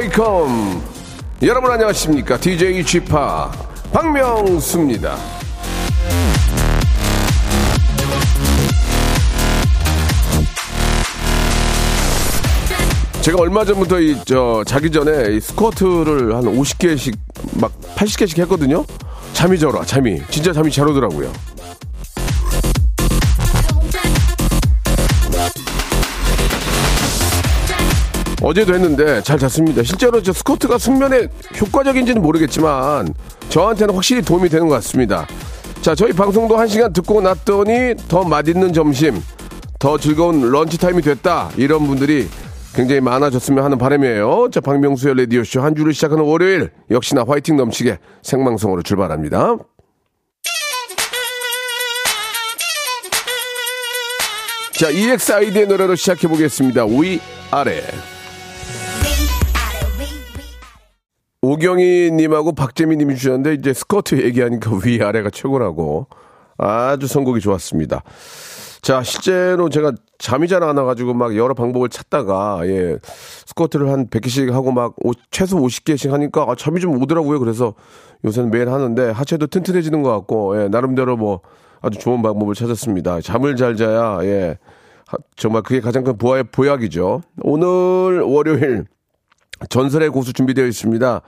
Welcome 여러분 안녕하십니까 DJ 지팍 박명수입니다 제가 얼마 전부터 이 저 자기 전에 이 스쿼트를 한 50개씩 막 80개씩 했거든요. 잠이 잘 와, 잠이. 진짜 잠이 잘 오더라고요. 어제도 했는데 잘 잤습니다. 실제로 저 스쿼트가 숙면에 효과적인지는 모르겠지만 저한테는 확실히 도움이 되는 것 같습니다. 자, 저희 방송도 한 시간 듣고 났더니 더 맛있는 점심, 더 즐거운 런치 타임이 됐다. 이런 분들이 굉장히 많아졌으면 하는 바람이에요. 자, 박명수의 라디오쇼 한 주를 시작하는 월요일 역시나 화이팅 넘치게 생방송으로 출발합니다. 자, EXID의 노래로 시작해 보겠습니다. 위 아래. 오경희 님하고 박재민 님이 주셨는데 이제 스커트 얘기하니까 위 아래가 최고라고 아주 선곡이 좋았습니다. 자, 실제로 제가 잠이 잘 안 와가지고 막 여러 방법을 찾다가, 예, 스쿼트를 한 100개씩 하고 막 오, 최소 50개씩 하니까 아, 잠이 좀 오더라고요. 그래서 요새는 매일 하는데 하체도 튼튼해지는 것 같고, 예, 나름대로 뭐 아주 좋은 방법을 찾았습니다. 잠을 잘 자야, 예, 하, 정말 그게 가장 큰 보아의 보약이죠. 오늘 월요일 전설의 고수 준비되어 있습니다.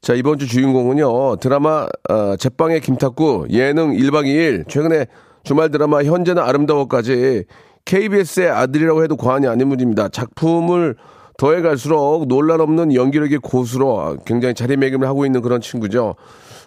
자, 이번 주 주인공은요, 드라마, 어, 제빵의 김탁구, 예능 1박 2일, 최근에 주말 드라마 현재는 아름다워까지 KBS의 아들이라고 해도 과언이 아닌 분입니다. 작품을 더해 갈수록 논란 없는 연기력의 고수로 굉장히 자리매김을 하고 있는 그런 친구죠.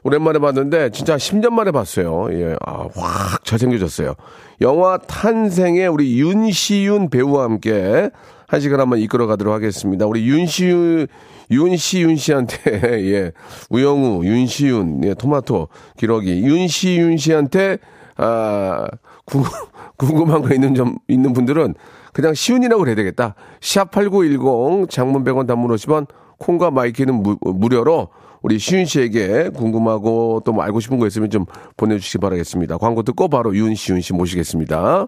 오랜만에 봤는데 진짜 10년 만에 봤어요. 예, 아, 확 잘생겨졌어요. 영화 탄생의 우리 윤시윤 배우와 함께 한 시간 한번 이끌어 가도록 하겠습니다. 우리 윤시윤, 윤시윤 씨한테, 예, 우영우, 윤시윤, 예, 토마토, 기러기, 윤시윤 씨한테 아, 궁금, 궁금한 거 있는 점, 있는 분들은 그냥 시운이라고 그래야 되겠다. 샵8910 장문 100원 단문 50원 콩과 마이키는 무, 무료로 우리 시윤 씨에게 궁금하고 또 뭐 알고 싶은 거 있으면 좀 보내주시기 바라겠습니다. 광고 듣고 바로 윤시윤 씨 모시겠습니다.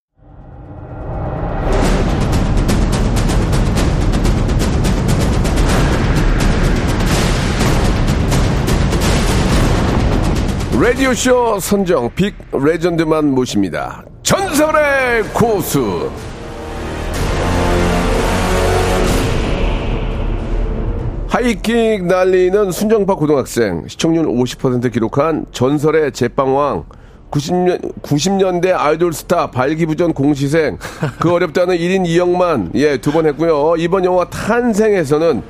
라디오쇼 선정 빅 레전드만 모십니다. 전설의 고수! 하이킥 날리는 순정파 고등학생, 시청률 50% 기록한 전설의 제빵왕, 90년, 90년대 아이돌 스타, 발기부전 공시생, 그 어렵다는 1인 2역만, 예, 두 번 했고요. 이번 영화 탄생에서는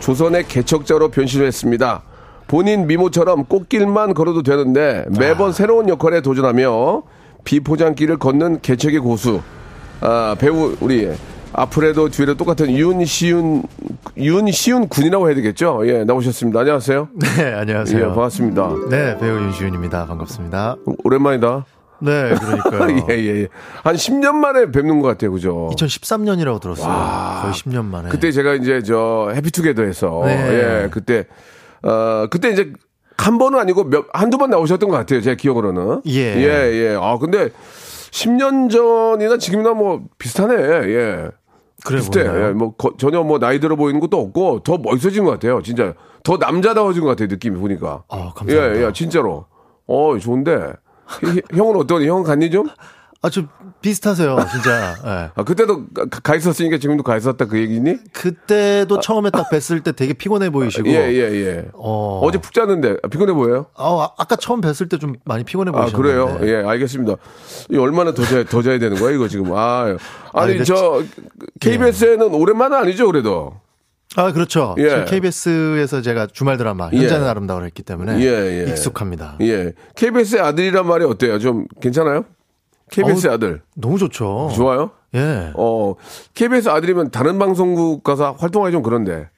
조선의 개척자로 변신을 했습니다. 본인 미모처럼 꽃길만 걸어도 되는데 매번 새로운 역할에 도전하며 비포장길을 걷는 개척의 고수. 아, 배우, 우리, 앞으로도 뒤에도 똑같은 윤시윤, 윤시윤 군이라고 해야 되겠죠? 예, 나오셨습니다. 안녕하세요. 네, 안녕하세요. 예, 반갑습니다. 네, 배우 윤시윤입니다. 반갑습니다. 오랜만이다. 네, 그러니까요. 예, 예, 예. 한 10년 만에 뵙는 것 같아요. 그죠? 2013년이라고 들었어요. 거의 10년 만에. 그때 제가 이제 저 해피투게더에서 네. 예 그때 어 그때 이제 한 번은 아니고 몇 한두 번 나오셨던 것 같아요. 제 기억으로는. 예. 예 예 아 근데 10년 전이나 지금이나 뭐 비슷하네. 예. 그래 비슷해? 예, 뭐 거- 전혀 뭐 나이 들어 보이는 것도 없고 더 멋있어진 것 같아요. 진짜 더 남자다워진 것 같아요 느낌이 보니까. 아, 감사합니다. 예, 예 진짜로. 어 좋은데. 히- 형은 어떠니 형은 갔니 좀? 아, 좀 비슷하세요, 진짜. 예. 아 그때도 가, 가 있었으니까 지금도 가 있었다 그 얘기니? 그때도 처음에 딱 뵀을 때 되게 피곤해 보이시고. 예 예, 예. 어. 어제 푹 잤는데 아, 피곤해 보여요? 아, 아까 처음 뵀을 때 좀 많이 피곤해 아 보이셨는데. 그래요? 예 알겠습니다. 이 얼마나 더 자야 더 자야 되는 거야 이거 지금? 아 아니 아니, 근데 저 KBS에는 오랜만은 아니죠 그래도 아, 그렇죠. 예. 지금 KBS에서 제가 주말 드라마 예. 현자는 아름다워를 했기 때문에 예, 예. 익숙합니다. 예. KBS의 아들이란 말이 어때요? 좀 괜찮아요? KBS의 어우, 아들. 너무 좋죠. 좋아요? 예. 어, KBS 아들이면 다른 방송국 가서 활동하기 좀 그런데.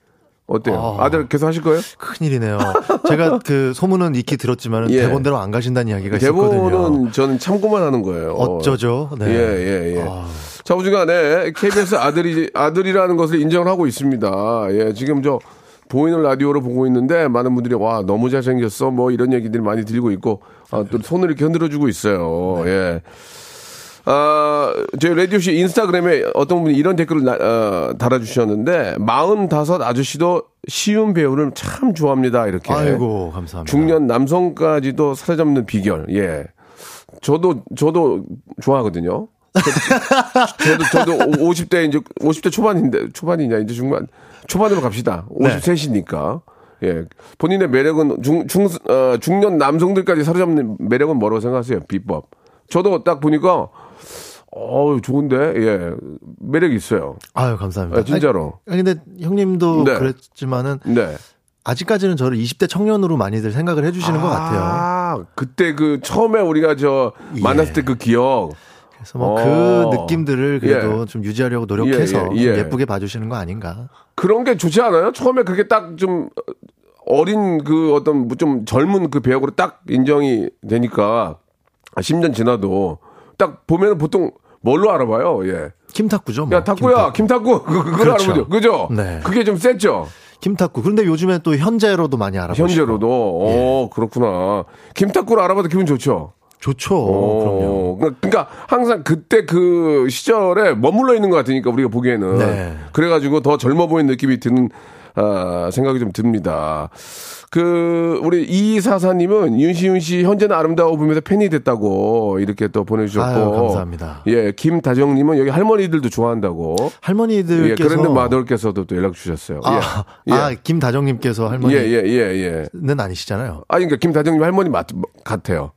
어때요? 아. 아들 계속 하실 거예요? 큰일이네요. 제가 그 소문은 익히 들었지만 예. 대본대로 안 가신다는 이야기가 있었거든요. 대본은 저는 참고만 하는 거예요. 어쩌죠? 네. 예, 예, 예. 아. 자, 오중간에 KBS 아들이, 아들이라는 것을 인정을 하고 있습니다. 예, 지금 저 보이는 라디오로 보고 있는데 많은 분들이 와, 너무 잘생겼어. 뭐 이런 얘기들이 많이 들고 있고, 아, 또 손을 이렇게 흔들어주고 있어요. 네. 예. 아, 저희 라디오씨 인스타그램에 어떤 분이 이런 댓글을 나- 어, 달아주셨는데, 45 아저씨도 쉬운 배우를 참 좋아합니다. 이렇게. 아이고, 감사합니다. 중년 남성까지도 사로잡는 비결. 예. 저도 저도 좋아하거든요. 저, 도 저도 50대 이제 50대 초반인데 초반이냐 이제 중반 초반으로 갑시다. 네. 53이니까. 예. 본인의 매력은 중, 중, 어, 중년 남성들까지 사로잡는 매력은 뭐라고 생각하세요? 비법. 저도 딱 보니까, 어우, 좋은데, 예. 매력이 있어요. 아유, 감사합니다. 아, 진짜로. 아니, 근데 형님도 네. 그랬지만은 네. 아직까지는 저를 20대 청년으로 많이들 생각을 해주시는 것 같아요. 아, 그때 그 처음에 우리가 저 만났을 때 그 기억. 그래서 뭐 어. 그 느낌들을 그래도 예. 좀 유지하려고 노력해서 예, 예, 예. 예, 쁘게 봐주시는 거 아닌가. 그런 게 좋지 않아요? 처음에 그렇게 딱 좀 어린 그 어떤 뭐좀 젊은 그 배역으로 딱 인정이 되니까 10년 지나도 딱 보면 보통 뭘로 알아봐요? 예. 김탁구죠. 뭐. 야, 탁구야, 김탁구. 그, 그걸 그렇죠. 알아보죠. 그죠? 네. 그게 좀 셌죠? 김탁구. 그런데 요즘에 또 현재로도 많이 알아보시고. 현재로도. 어, 그렇구나. 김탁구를 알아봐도 기분 좋죠? 좋죠. 어, 그럼요. 그러니까 항상 그때 그 시절에 머물러 있는 것 같으니까 우리가 보기에는 네. 그래가지고 더 젊어 보이는 느낌이 드는 아, 생각이 좀 듭니다. 그 우리 이사사님은 윤시윤 씨 현재는 아름다워 보면서 팬이 됐다고 이렇게 또 보내주셨고 아유, 감사합니다. 예 김다정님은 여기 할머니들도 좋아한다고 예 할머니들께서 그런데 마더께서도 또 연락 주셨어요. 아, 예. 아, 김다정님께서 할머니는 예, 예, 예, 예. 아니시잖아요. 아, 그러니까 김다정님 할머니 맞, 같아요.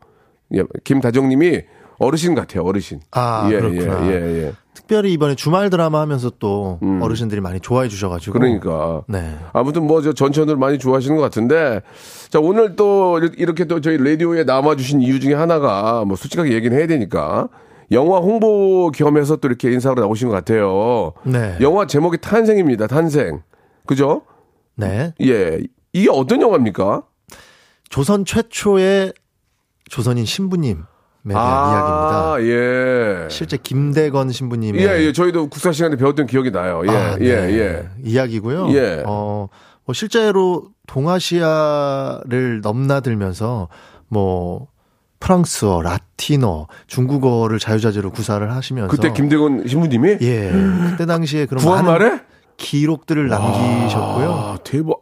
예, 김다정님이 어르신 같아요, 어르신. 아, 예, 그렇구나. 예, 예, 예. 특별히 이번에 주말 드라마 하면서 또 어르신들이 많이 좋아해 주셔가지고. 음. 그러니까. 네. 아무튼 뭐 저 전천을 많이 좋아하시는 것 같은데 자 오늘 또 이렇게 또 저희 라디오에 남아주신 이유 중에 하나가 뭐 솔직하게 얘기는 해야 되니까 영화 홍보 겸해서 또 이렇게 인사하러 나오신 것 같아요. 네. 영화 제목이 탄생입니다. 탄생. 그죠? 네. 예. 이게 어떤 영화입니까? 조선 최초의 조선인 신부님 에 대한 아, 이야기입니다. 예. 실제 김대건 신부님의 예, 예. 저희도 국사 시간에 배웠던 기억이 나요. 예, 아, 예, 네. 예. 이야기고요. 예. 어, 뭐 실제로 동아시아를 넘나들면서 뭐 프랑스어, 라틴어, 중국어를 자유자재로 구사를 하시면서 그때 김대건 신부님이 예 그때 당시에 그런 구한 말에 기록들을 남기셨고요. 아, 대박.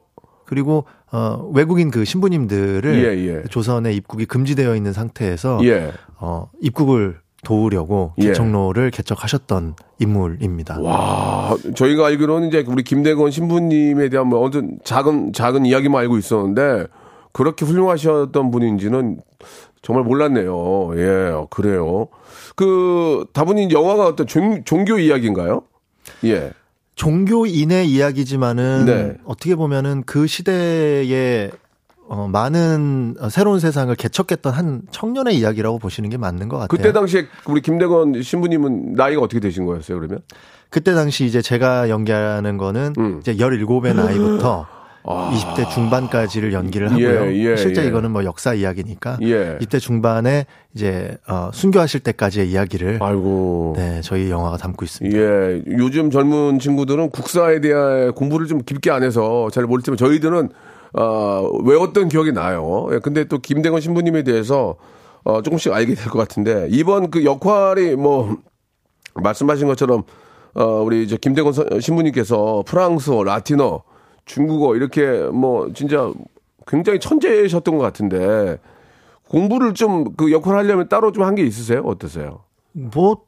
그리고 어, 외국인 그 신부님들을 예, 예. 조선에 입국이 금지되어 있는 상태에서 예. 어, 입국을 도우려고 예. 개척로를 개척하셨던 인물입니다. 와, 저희가 알기로는 이제 우리 김대건 신부님에 대한 뭐 어떤 작은 작은 이야기만 알고 있었는데 그렇게 훌륭하셨던 분인지는 정말 몰랐네요. 예, 그래요. 그 다분히 영화가 어떤 종, 종교 이야기인가요? 예. 종교인의 이야기지만은 네. 어떻게 보면은 그 시대에 어, 많은 어, 새로운 세상을 개척했던 한 청년의 이야기라고 보시는 게 맞는 것 같아요. 그때 당시에 우리 김대건 신부님은 나이가 어떻게 되신 거였어요, 그러면? 그때 당시 이제 제가 연기하는 거는 음. 이제 17의 나이부터 20대 중반까지를 연기를 하고요. 아. 예, 예, 실제 예. 이거는 뭐 역사 이야기니까 예. 20대 중반에 이제 어, 순교하실 때까지의 이야기를 아이고. 네, 저희 영화가 담고 있습니다. 예, 요즘 젊은 친구들은 국사에 대한 공부를 좀 깊게 안 해서 잘 모르지만 저희들은 어, 외웠던 기억이 나요. 예, 근데 또 김대건 신부님에 대해서 어, 조금씩 알게 될 것 같은데 이번 그 역할이 뭐 말씀하신 것처럼 어, 우리 이제 김대건 선- 신부님께서 프랑스어, 라틴어, 중국어 이렇게 뭐 진짜 굉장히 천재셨던 것 같은데 공부를 좀 그 역할 하려면 따로 좀 한 게 있으세요? 어떠세요? 뭐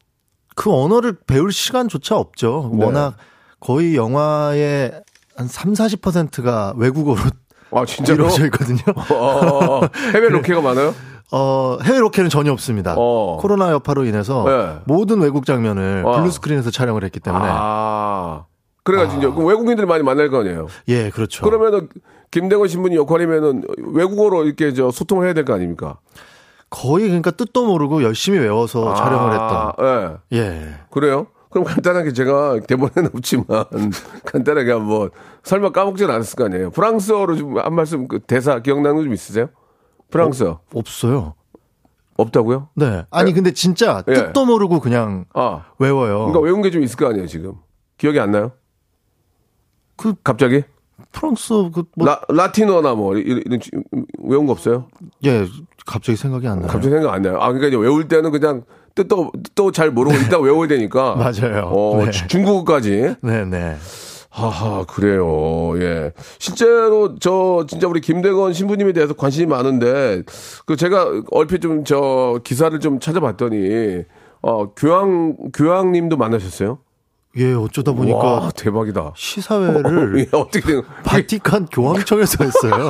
그 언어를 배울 시간조차 없죠. 네. 워낙 거의 영화의 한 3, 40%가 외국어로 아, 진짜로? 이루어져 있거든요. 어, 해외 로케가 많아요? 어, 해외 로케는 전혀 없습니다. 어. 코로나 여파로 인해서 네. 모든 외국 장면을 어. 블루 스크린에서 촬영을 했기 때문에 아, 그래가지고 이제 그 외국인들 많이 만날 거 아니에요. 예, 그렇죠. 그러면은 김대건 신부님 역할이면은 외국어로 이렇게 저 소통을 해야 될 거 아닙니까? 거의 그러니까 뜻도 모르고 열심히 외워서 촬영을 했던. 아, 예. 예. 그래요? 그럼 간단하게 제가 대본에는 없지만 간단하게 한번 설마 까먹진 않았을 거 아니에요. 프랑스어로 좀 한 말씀 그 대사 기억나는 거 좀 있으세요? 프랑스어 없어요. 없다고요? 네. 아니 근데 진짜 예. 뜻도 모르고 그냥 아, 외워요. 그러니까 외운 게 좀 있을 거 아니에요 지금 기억이 안 나요? 그 갑자기 프랑스 그뭐 라, 라틴어나 뭐 이런, 이런 지- 외운 거 없어요? 예, 갑자기 생각이 안 나요. 갑자기 생각 안 나요. 아 그러니까 이제 외울 때는 그냥 뜻도 뜻도 잘 모르고 일단 외워야 되니까 맞아요. 어, 네. 주- 중국어까지. 네, 네. 하하, 그래요. 예. 실제로 저 진짜 우리 김대건 신부님에 대해서 관심이 많은데 그 제가 얼핏 좀 저 기사를 좀 찾아봤더니 어, 교황 교황님도 만나셨어요? 예, 어쩌다 보니까 와, 대박이다. 시사회를 예, 어떻게 된 바티칸 교황청에서 했어요.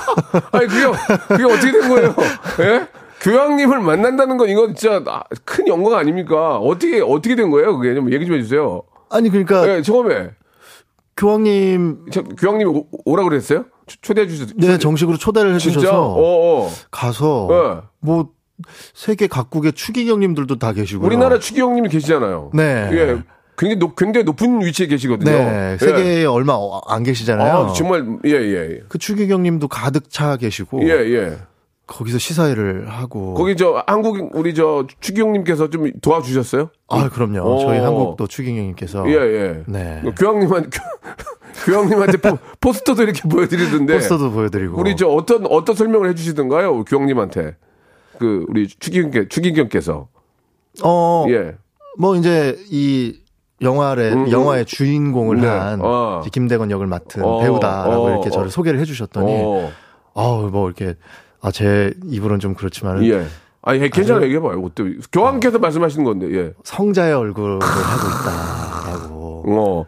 아니 그게 그게 어떻게 된 거예요? 예? 교황님을 만난다는 건 이건 진짜 아, 큰 영광 아닙니까? 어떻게 어떻게 된 거예요? 그게 좀 얘기 좀 해주세요. 아니 그러니까 예, 처음에 교황님 저, 교황님이 오- 오라 그랬어요? 초- 초대해 주셨어요? 네 정식으로 초대를? 해주셔서 어, 어. 가서 네. 뭐 세계 각국의 추기경님들도 다 계시고요. 우리나라 추기경님이 계시잖아요. 네. 예. 굉장히 높, 굉장히 높은 위치에 계시거든요. 네 예. 세계에 얼마 어- 안 계시잖아요. 아, 정말 예, 예. 그 추기경님도 가득 차 계시고 예, 예. 거기서 시사회를 하고 거기 저 한국 우리 저 추기경님께서 좀 도와주셨어요? 아 그럼요. 어. 저희 한국도 추기경님께서 예, 예. 네. 교황님한테 교황님한테 포, 포스터도 이렇게 보여드리던데. 포스터도 보여드리고 우리 저 어떤 어떤 설명을 해주시던가요, 교황님한테? 그 우리 추기경 추기경께서 어, 예. 뭐 이제 이 영화의 음, 음. 영화의 주인공을 네. 한 어. 김대건 역을 맡은 어, 배우다라고 어, 이렇게 저를 어. 소개를 해주셨더니 어, 아우 뭐 이렇게 아 제 입으로는 좀 그렇지만은 예. 아니 괜찮아 얘기해봐요. 어때? 교황께서 말씀하시는 건데, 예. 성자의 얼굴을 하고 있다라고 어.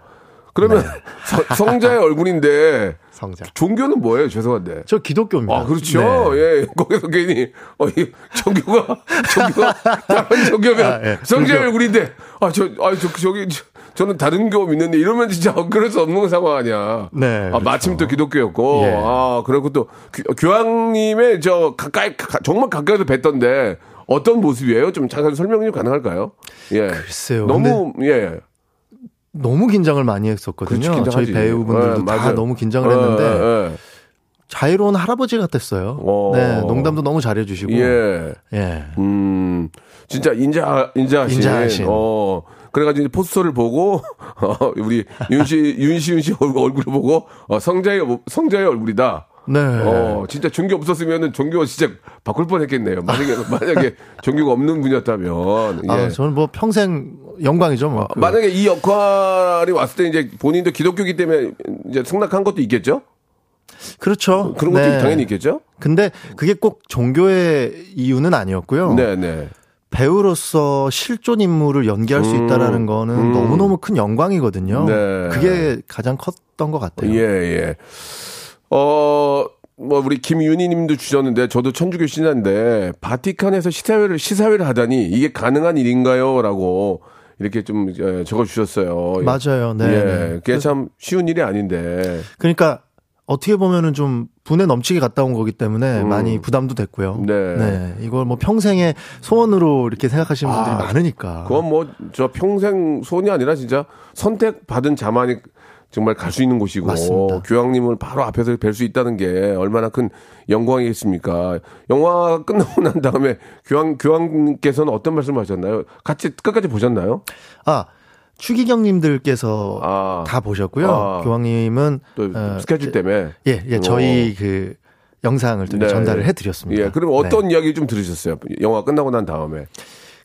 그러면 네. 서- 성자의 얼굴인데 성자. 종교는 뭐예요? 죄송한데. 저 기독교입니다. 아, 그렇죠. 네. 예. 거기서 괜히, 어, 이 종교가, 종교가, 다른 종교면 아, 예. 그렇죠. 얼굴인데, 아, 저, 아, 저, 저기, 저, 저는 다른 교 믿는데 이러면 진짜 그럴 수 없는 상황 아니야. 네, 아, 그렇죠. 마침 또 기독교였고, 예. 아, 그리고 또 교- 교황님의 저 가까이, 가- 정말 가까이서 뵀던데 어떤 모습이에요? 좀 잠깐 설명 좀 가능할까요? 예. 글쎄요. 너무, 예. 너무 긴장을 많이 했었거든요. 긴장하지. 저희 배우분들도 예, 다. 너무 긴장을 예, 했는데 예, 자유로운 할아버지 같았어요. 어. 네, 농담도 너무 잘해주시고. 예. 예. 예. 음, 진짜 인자, 인자하신. 인자하신. 어, 그래가지고 포스터를 보고, 어, 우리 윤시, 윤시윤 씨 얼굴, 얼굴을 보고, 어, 성자의, 성자의 얼굴이다. 네. 어, 진짜 종교 없었으면은 종교 진짜 바꿀 뻔 했겠네요. 만약에, 만약에 종교가 없는 분이었다면. 예. 아, 저는 뭐 평생 영광이죠. 뭐. 그- 만약에 이 역할이 왔을 때 이제 본인도 기독교기 때문에 이제 승낙한 것도 있겠죠? 그렇죠. 그런 것도 네. 당연히 있겠죠? 근데 그게 꼭 종교의 이유는 아니었고요. 네, 네. 배우로서 실존 인물을 연기할 수 있다라는 거는 너무너무 큰 영광이거든요. 음. 네. 그게 가장 컸던 것 같아요. 예, 예. 어, 뭐, 우리 김윤희 님도 주셨는데, 저도 천주교 신자인데, 바티칸에서 시사회를, 시사회를 하다니, 이게 가능한 일인가요? 라고, 이렇게 좀 예, 적어 주셨어요. 맞아요. 네. 예. 네. 그게 참 쉬운 일이 아닌데. 그러니까 어떻게 보면은 좀 분에 넘치게 갔다 온 거기 때문에 많이 부담도 됐고요. 음. 네. 이걸 뭐 평생의 소원으로 이렇게 생각하시는 분들이 많으니까. 그건 뭐, 저 평생 소원이 아니라 진짜 선택받은 자만이 정말 갈 수 있는 곳이고, 맞습니다. 교황님을 바로 앞에서 뵐 수 있다는 게 얼마나 큰 영광이겠습니까? 영화 끝나고 난 다음에 교황, 교황님께서는 어떤 말씀을 하셨나요? 같이 끝까지 보셨나요? 아, 추기경님들께서 아. 다 보셨고요. 아. 교황님은 또 어, 스케줄 때문에. 예, 예, 저희 그 영상을 또 네. 전달을 해드렸습니다. 예, 그럼 어떤 이야기 좀 들으셨어요? 영화 끝나고 난 다음에.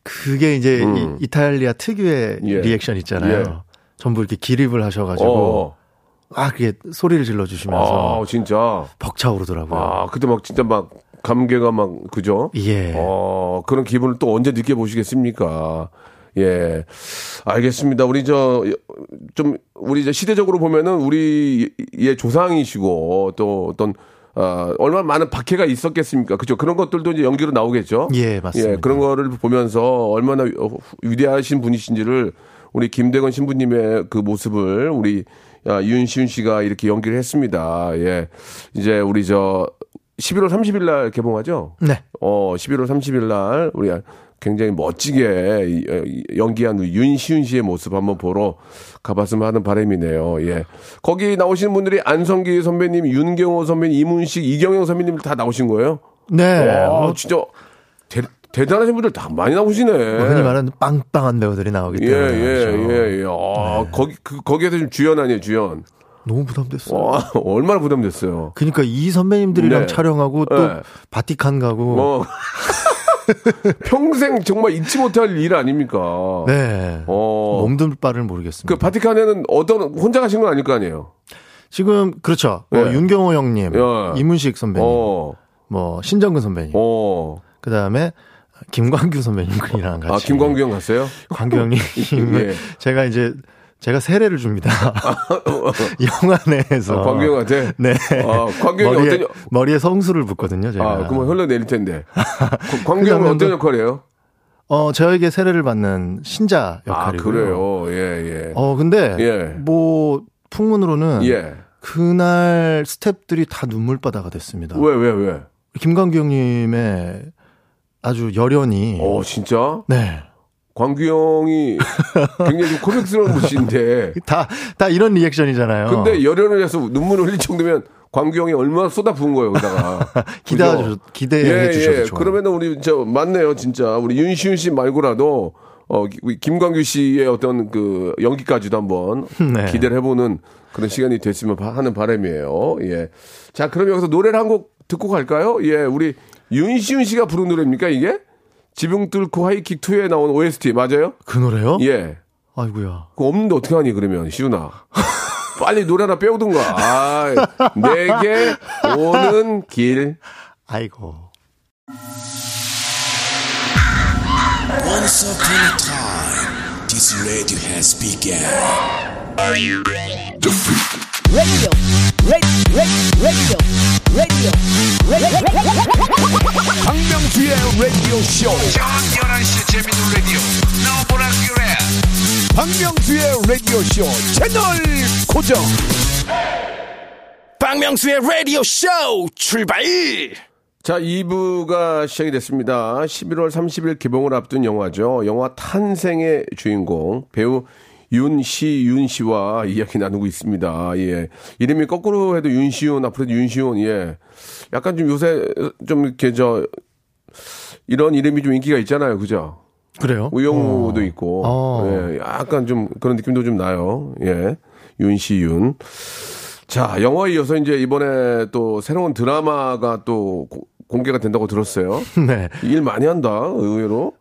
그게 이제 이, 이탈리아 특유의 음. 예. 리액션 있잖아요. 예. 전부 이렇게 기립을 하셔가지고 어. 아 그게 소리를 질러주시면서 아, 진짜. 벅차오르더라고요. 아, 그때 막 진짜 막 감개가 막, 그죠? 예. 어, 그런 기분을 또 언제 느껴보시겠습니까? 예. 알겠습니다. 우리 저, 좀, 우리 이제 시대적으로 보면은 우리의 조상이시고 또 어떤, 아, 얼마나 많은 박해가 있었겠습니까? 그죠? 그런 것들도 이제 연기로 나오겠죠? 예, 맞습니다. 예, 그런 거를 보면서 얼마나 위대하신 분이신지를 우리 김대건 신부님의 그 모습을 우리 아, 윤시윤 씨가 이렇게 연기를 했습니다. 예. 이제 우리 저 11월 30일 날 개봉하죠? 네. 어, 11월 30일 날 우리 굉장히 멋지게 이- 이- 연기한 윤시윤 씨의 모습 한번 보러 가봤으면 하는 바람이네요. 예. 거기 나오시는 분들이 안성기 선배님, 윤경호 선배님, 이문식, 이경영 선배님 다 나오신 거예요? 네. 와, 뭐 진짜 대, 대단하신 분들 다 많이 나오시네. 흔히 말하는 빵빵한 배우들이 나오기 예, 때문에. 예, 그렇죠. 예, 예. 아, 거기, 그, 거기에서 좀 주연 아니에요, 주연. 너무 부담됐어요. 와, 얼마나 부담됐어요. 그러니까 이 선배님들이랑 네. 촬영하고 또 네. 바티칸 가고 어. 평생 정말 잊지 못할 일 아닙니까? 네. 어. 몸둘 바를 모르겠습니다. 그 바티칸에는 어떤, 혼자 가신 건 아닐 거 아니에요? 지금 그렇죠. 뭐 예. 윤경호 형님, 예. 이문식 선배님, 어, 뭐 신정근 선배님, 어. 그 다음에 김광규 선배님이랑 같이 아, 김광규 형 갔어요? 광규 형님을 예. 제가 이제 제가 세례를 줍니다. 영화 내에서 아, 광규 형한테? 네. 아, 광규 형이 머리에, 어떤, 역- 머리에 성수를 붓거든요, 제가. 아, 그러면 흘러내릴 텐데. 그 광규 형은 어떤 역할이에요? 어, 저에게 세례를 받는 신자 아, 역할이고요. 그래요. 예, 예. 어, 근데 예. 뭐 풍문으로는 예. 그날 스탭들이 다 눈물바다가 됐습니다. 왜, 왜, 왜? 김광규 형님의 아주 열연이 어, 진짜? 네. 광규 형이 굉장히 좀 코믹스러운 분이신데. 다, 다 이런 리액션이잖아요. 근데 열연을 해서 눈물을 흘릴 정도면 광규 형이 얼마나 쏟아 부은 거예요, 거기다가. 기대해 그죠? 주, 기대해 예, 주셔도 예. 좋아요. 그러면은 우리 저 맞네요, 진짜. 우리 윤시윤 씨 말고라도 어 기- 김광규 씨의 어떤 그 연기까지도 한번 네. 기대를 해보는 그런 시간이 됐으면 바- 하는 바람이에요. 예. 자, 그럼 여기서 노래를 한 곡 듣고 갈까요? 예, 우리 윤시윤 씨가 부른 노래입니까 이게? 지붕 뚫고 하이킥 2에 나온 OST 맞아요? 그 노래요? 예. 아이고야. 그거 없는데 어떻게 하니 그러면 시윤아 빨리 노래 하나 빼오든가 아, 내게 오는 길 아이고. Once upon a time, this radio has begun. radio, radio, radio, radio, radio. 쇼. 저녁 11시 재밌는 라디오 너보라 그래 박명수의 라디오 쇼 채널 고정. 박명수의 라디오 쇼 출발! 자, 2부가 시작이 됐습니다. 11월 30일 개봉을 앞둔 영화죠. 영화 탄생의 주인공, 배우 윤시 윤 씨와 이야기 나누고 있습니다. 예. 이름이 거꾸로 해도 윤시윤, 앞으로도 윤시윤, 예. 약간 좀 요새 좀 이렇게 저, 이런 이름이 좀 인기가 있잖아요. 그죠? 그래요? 우영우도 있고, 어. 예. 약간 좀 그런 느낌도 좀 나요. 예. 윤시윤. 자, 영화에 이어서 이제 이번에 또 새로운 드라마가 또 고- 공개가 된다고 들었어요. 네. 일 많이 한다, 의외로.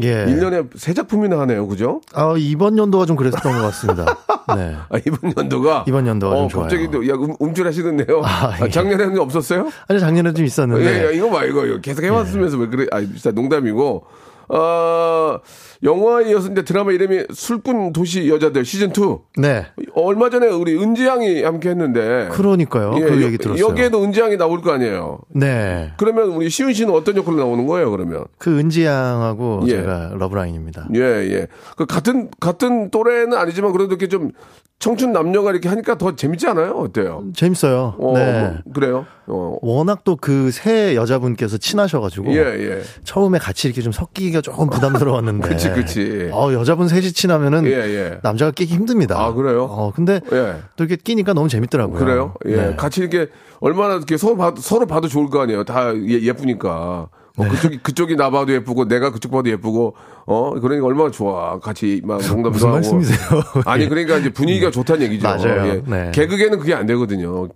예. 1년에 세 작품이나 하네요, 그죠? 아, 이번 연도가 좀 그랬던 것 같습니다. 네. 아, 이번 연도가. 이번 연도가 좀 어, 좋아요. 갑자기 또, 야, 음, 음줄하시는데요. 아, 아, 예. 작년에는 없었어요? 아니, 작년에 좀 있었는데. 예, 예, 이거 봐, 이거, 이거 계속 해왔으면서 왜 그래? 아, 진짜 농담이고. 어, 영화에 이어서 이제 드라마 이름이 술꾼 도시 여자들 시즌 2. 네. 얼마 전에 우리 은지양이 함께 했는데. 그러니까요. 예, 그 여- 얘기 들었어요. 여기에도 은지양이 나올 거 아니에요. 네. 그러면 우리 시훈 씨는 어떤 역할로 나오는 거예요, 그러면? 그 은지 양하고 예. 제가 러브라인입니다. 예, 예. 그 같은, 같은 또래는 아니지만 그래도 이렇게 좀 청춘 남녀가 이렇게 하니까 더 재밌지 않아요? 어때요? 재밌어요. 어, 네. 뭐, 그래요? 어. 워낙 또 그 새 여자분께서 친하셔가지고 예, 예. 처음에 같이 이렇게 좀 섞이기가 조금 부담스러웠는데. 그치, 그치. 어 여자분 셋이 친하면은 예, 예. 남자가 끼기 힘듭니다. 아, 그래요? 어 근데 예. 또 이렇게 끼니까 너무 재밌더라고요. 그래요? 예. 네. 같이 이렇게 얼마나 이렇게 서로 봐도, 서로 봐도 좋을 거 아니에요. 다 예, 예쁘니까. 네. 어, 그쪽이, 그쪽이 나 봐도 예쁘고, 내가 그쪽 봐도 예쁘고, 어, 그러니까 얼마나 좋아. 같이 막 농담도 무슨 하고. 말씀이세요? 아니, 그러니까 이제 분위기가 좋다는 얘기죠. 맞아요. 예. 네. 개그계는 그게 안 되거든요.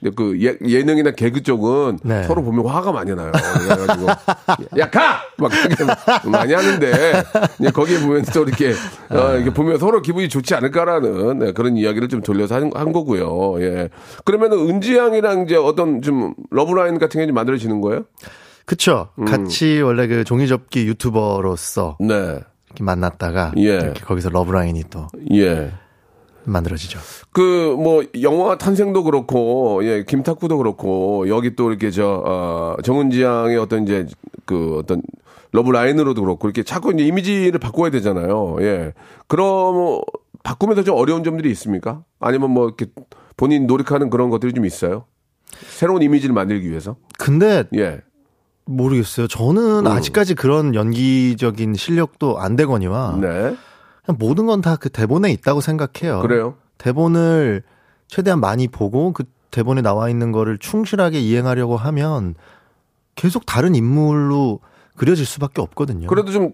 근데 그 예, 예능이나 개그 쪽은 네. 서로 보면 화가 많이 나요. 그래가지고, 야, 가! 막 많이 하는데, 거기에 보면 또 이렇게, 어, 이렇게 보면 서로 기분이 좋지 않을까라는 네, 그런 이야기를 좀 돌려서 한, 한 거고요. 예. 그러면은 은지 양이랑 이제 어떤 좀 러브라인 같은 게 좀 만들어지는 거예요? 그쵸. 음. 같이 원래 그 종이접기 유튜버로서 네. 이렇게 만났다가 예. 이렇게 거기서 러브라인이 또 예. 만들어지죠. 그, 뭐, 영화 탄생도 그렇고, 예, 김탁구도 그렇고, 여기 또 이렇게 저, 어, 정은지 양의 어떤 이제, 그 어떤 러브 라인으로도 그렇고 이렇게 자꾸 이제 이미지를 바꿔야 되잖아요. 예. 그럼 바꾸면서 좀 어려운 점들이 있습니까? 아니면 뭐 이렇게 본인 노력하는 그런 것들이 좀 있어요? 새로운 이미지를 만들기 위해서? 근데 예. 모르겠어요. 저는 음. 아직까지 그런 연기적인 실력도 안 되거니와 네. 그냥 모든 건 다 그 대본에 있다고 생각해요. 그래요? 대본을 최대한 많이 보고 그 대본에 나와 있는 거를 충실하게 이행하려고 하면 계속 다른 인물로 그려질 수밖에 없거든요. 그래도 좀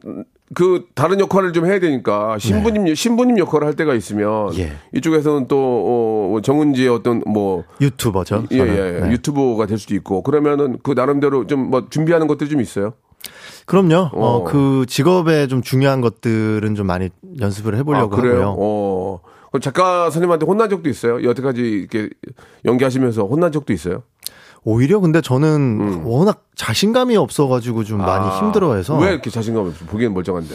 그 다른 역할을 좀 해야 되니까 신부님 신부님 역할을 할 때가 있으면 예. 이쪽에서는 또 어, 정은지의 어떤 뭐 유튜버죠. 예, 저는. 예, 네. 유튜버가 될 수도 있고 그러면은 그 나름대로 좀 뭐 준비하는 것들이 좀 있어요. 그럼요. 어. 어, 그 직업에 좀 중요한 것들은 좀 많이 연습을 해보려고 아, 그래요? 하고요. 어. 그럼 작가 선생님한테 혼난 적도 있어요? 여태까지 이렇게 연기하시면서 혼난 적도 있어요? 오히려 근데 저는 워낙 자신감이 없어가지고 좀 많이 음. 아, 힘들어해서 왜 이렇게 자신감이 없어? 보기엔 멀쩡한데.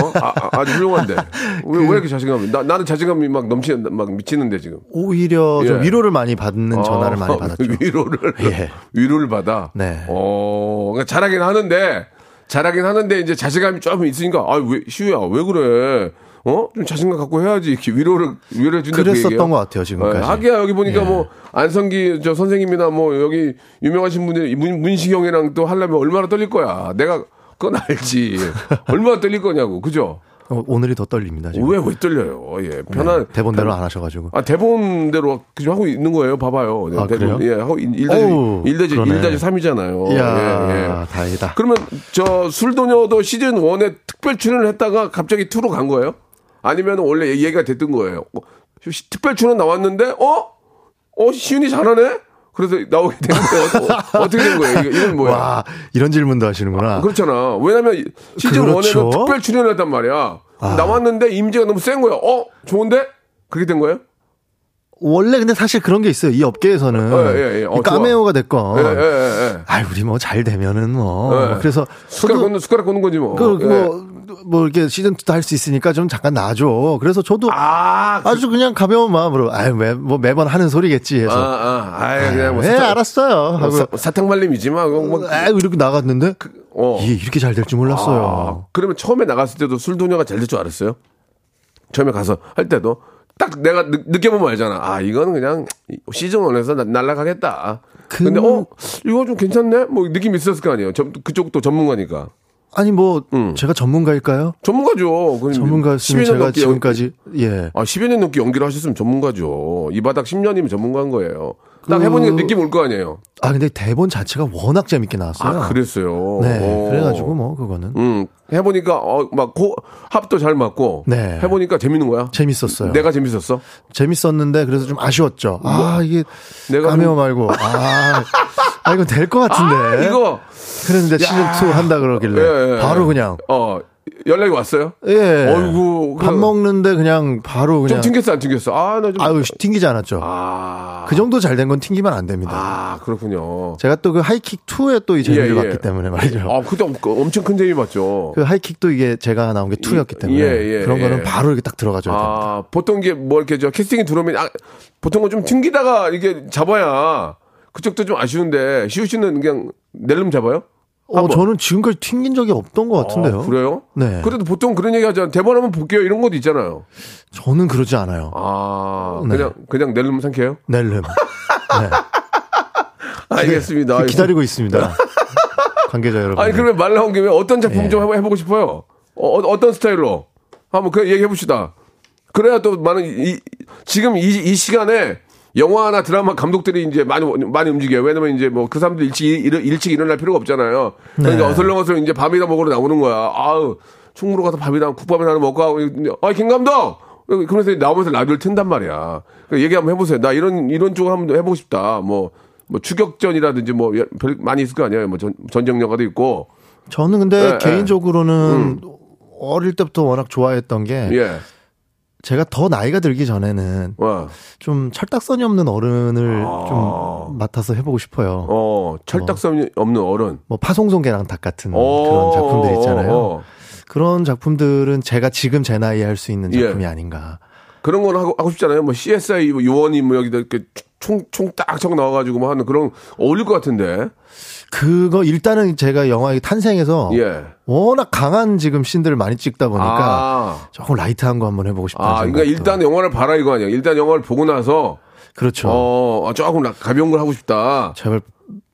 어? 아, 주 훌륭한데. 왜, 왜 이렇게 자신감이? 나, 나는 자신감이 막 넘치, 막 미치는데 지금. 오히려 좀 예. 위로를 많이 받는 전화를 아, 많이 받았죠. 위로를. 예. 위로를 받아. 네. 어, 그러니까 잘하긴 하는데, 잘하긴 하는데, 이제 자신감이 조금 있으니까, 아, 왜, 시우야, 왜 그래? 어? 좀 자신감 갖고 해야지. 이렇게 위로를, 위로해 준다. 그랬었던 것 같아요, 지금까지. 하기야, 여기 보니까 예. 뭐, 안성기 저 선생님이나 뭐, 여기 유명하신 분들, 문, 문식이 형이랑 또 하려면 얼마나 떨릴 거야. 내가, 그건 알지. 얼마나 떨릴 거냐고. 그죠? 어, 오늘이 더 떨립니다. 지금. 왜, 왜 떨려요? 예. 편한. 네, 대본대로 안 하셔가지고. 아, 대본대로 그좀 하고 있는 거예요. 봐봐요. 네, 아, 대본. 그래요? 예, 하고 1 어우, 다지 그러네. 1다지 3이잖아요. 이야, 예, 예. 다행이다. 그러면 저 술도녀도 시즌 1에 특별 출연을 했다가 갑자기 2로 간 거예요? 아니면 원래 얘기가 됐던 거예요? 어, 시- 특별 출연 나왔는데 어? 어, 시윤이 잘하네? 그래서 나오게 됐는데 어, 떻게된 거예요? 이거, 이건 뭐야? 와, 이런 질문도 하시는구나. 그렇잖아. 왜냐면 시즌 그렇죠. 1에는 특별 출연을 했단 말이야. 아. 나왔는데 이미지가 너무 센 거야. 어? 좋은데? 그렇게 된 거예요? 원래 근데 사실 그런 게 있어요. 이 업계에서는. 예, 예, 예. 어, 이 까메오가 됐건. 예, 예, 예, 예. 아이, 우리 뭐 잘 되면은 뭐. 예. 그래서. 숟가락 꽂는, 숟가락 꽂는 거지 뭐. 그, 예. 뭐, 뭐 이렇게 시즌 2도 할 수 있으니까 좀 잠깐 놔줘. 그래서 저도 아, 그- 아주 그냥 가벼운 마음으로, 아유, 매, 뭐 매번 하는 소리겠지 해서. 아, 아, 아이, 그냥 뭐. 네, 사탕- 알았어요. 하고. 사, 사탕발림이지만, 뭐. 아 이렇게 나갔는데. 어. 이게 이렇게 잘 될 줄 몰랐어요. 아, 그러면 처음에 나갔을 때도 술도녀가 잘 될 줄 알았어요? 처음에 가서 할 때도 딱 내가 느, 느껴보면 알잖아. 아, 이거는 그냥 시즌 1에서 날라가겠다. 그- 근데 어, 이거 좀 괜찮네? 뭐 느낌이 있었을 거 아니에요. 전, 그쪽도 전문가니까. 아니 뭐 음. 제가 전문가일까요? 전문가죠. 그 전문가였으면 10여 년 제가 지금까지 예. 아, 10여 년 넘게 연기를 하셨으면 전문가죠. 이 바닥 10년이면 전문가인 거예요. 딱 그- 해보니까 느낌 올 거 아니에요. 아 근데 대본 자체가 워낙 재밌게 나왔어요. 아, 그랬어요. 네. 오. 그래가지고 뭐 그거는 음, 해보니까, 어, 막, 고, 합도 잘 맞고. 네. 해보니까 재밌는 거야. 재밌었어요. 내가 재밌었어? 재밌었는데 그래서 좀 아쉬웠죠. 아 이게 뭐? 내가 까메오 좀- 말고 아, 아 이거 될 것 같은데. 아, 이거. 그랬는데 시즌 2 한다 그러길래 예, 예, 바로 예. 그냥 어, 연락이 왔어요? 예. 어이구. 밥 먹는데 그냥 바로 좀 그냥 튕겼어, 안 튕겼어? 아, 나 좀. 아유 튕기지 않았죠. 아. 그 정도 잘 된 건 튕기면 안 됩니다. 아, 그렇군요. 제가 또 그 하이킥 2에 또 이 재미를 예, 예. 봤기 때문에 말이죠. 아, 그때 엄- 엄청 큰 재미 봤죠. 그 하이킥도 이게 제가 나온 게 2였기 때문에 예, 예, 그런 거는 예. 바로 이렇게 딱 들어가줘야 됩니다. 아, 보통 이게 뭐 이렇게 저 캐스팅이 들어오면, 아, 보통 은 좀 튕기다가 이게 잡아야 그쪽도 좀 아쉬운데, 시우 씨는 그냥 낼름 잡아요? 어. 저는 지금까지 튕긴 적이 없던 것 같은데요. 아, 그래요? 네. 그래도 보통 그런 얘기 하잖아요. 대본 한번 볼게요. 이런 것도 있잖아요. 저는 그러지 않아요. 아, 네. 그냥, 그냥 낼름 상쾌해요? 낼름. 네. 알겠습니다. 기다리고 있습니다. 관계자 여러분. 아니, 그러면 말 나온 김에 어떤 작품 예. 좀 해보- 해보고 싶어요? 어, 떤 스타일로? 한번 그 얘기해 봅시다. 그래야 또 많은, 이, 지금 이, 이 시간에 영화나 드라마 감독들이 이제 많이, 많이 움직여요. 왜냐면 이제 뭐 그 사람들 일찍, 일, 일찍 일어날 필요가 없잖아요. 그러니까 네. 어슬렁어슬렁 이제 밥이나 먹으러 나오는 거야. 아우, 충무로 가서 밥이나 국밥이나 하나 먹고 하고, 아, 김 감독! 그러면서 나오면서 라디오를 튼단 말이야. 그러니까 얘기 한번 해보세요. 나 이런, 이런 쪽 한번 해보고 싶다. 뭐, 뭐 추격전이라든지 뭐 별 많이 있을 거 아니에요. 뭐 전, 전쟁 영화도 있고. 저는 근데 예, 예. 개인적으로는 어릴 때부터 워낙 좋아했던 게 예. 제가 더 나이가 들기 전에는 와. 좀 철딱선이 없는 어른을 좀 맡아서 해보고 싶어요. 아. 어, 철딱선이 없는 어른. 뭐 파송송 계란탁 같은 어, 그런 작품들 있잖아요. 어, 어. 그런 작품들은 제가 지금 제 나이에 할 수 있는 예. 작품이 아닌가. 그런 건 하고, 하고 싶잖아요. 뭐 CSI 뭐 요원이 뭐 여기다 이렇게 총, 총 딱청 나와가지고 뭐 하는 그런, 어울릴 것 같은데. 그거 일단은 제가 영화의 탄생에서 예. 워낙 강한 지금 씬들을 많이 찍다 보니까 아. 조금 light한 거 한번 해보고 싶다는 아, 그러니까. 일단 영화를 봐라 이거 아니야. 일단 영화를 보고 나서, 그렇죠. 어, 조금 나- 가벼운 걸 하고 싶다. 제발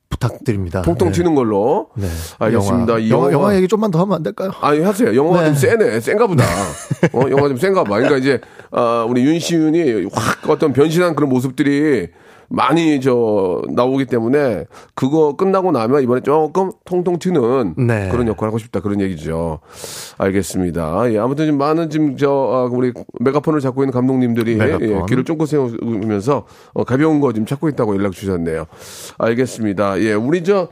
부탁드립니다. 통통 네. 튀는 걸로. 네. 알겠습니다. 영화, 이 영화, 영화 얘기 좀만 더 하면 안 될까요? 아니 하세요. 영화가 네. 좀 세네. 센가 보다. 어, 영화 좀 센가 봐. 그러니까 이제 아, 우리 윤시윤이 확 어떤 변신한 그런 모습들이 많이 저 나오기 때문에 그거 끝나고 나면 이번에 조금 통통 튀는 네. 그런 역할 하고 싶다 그런 얘기죠. 알겠습니다. 예, 아무튼 지금 많은 지금 저 아, 우리 메가폰을 잡고 있는 감독님들이 메가폰. 예, 귀를 쫑긋 세우면서 어, 가벼운 거 지금 찾고 있다고 연락 주셨네요. 알겠습니다. 예, 우리 저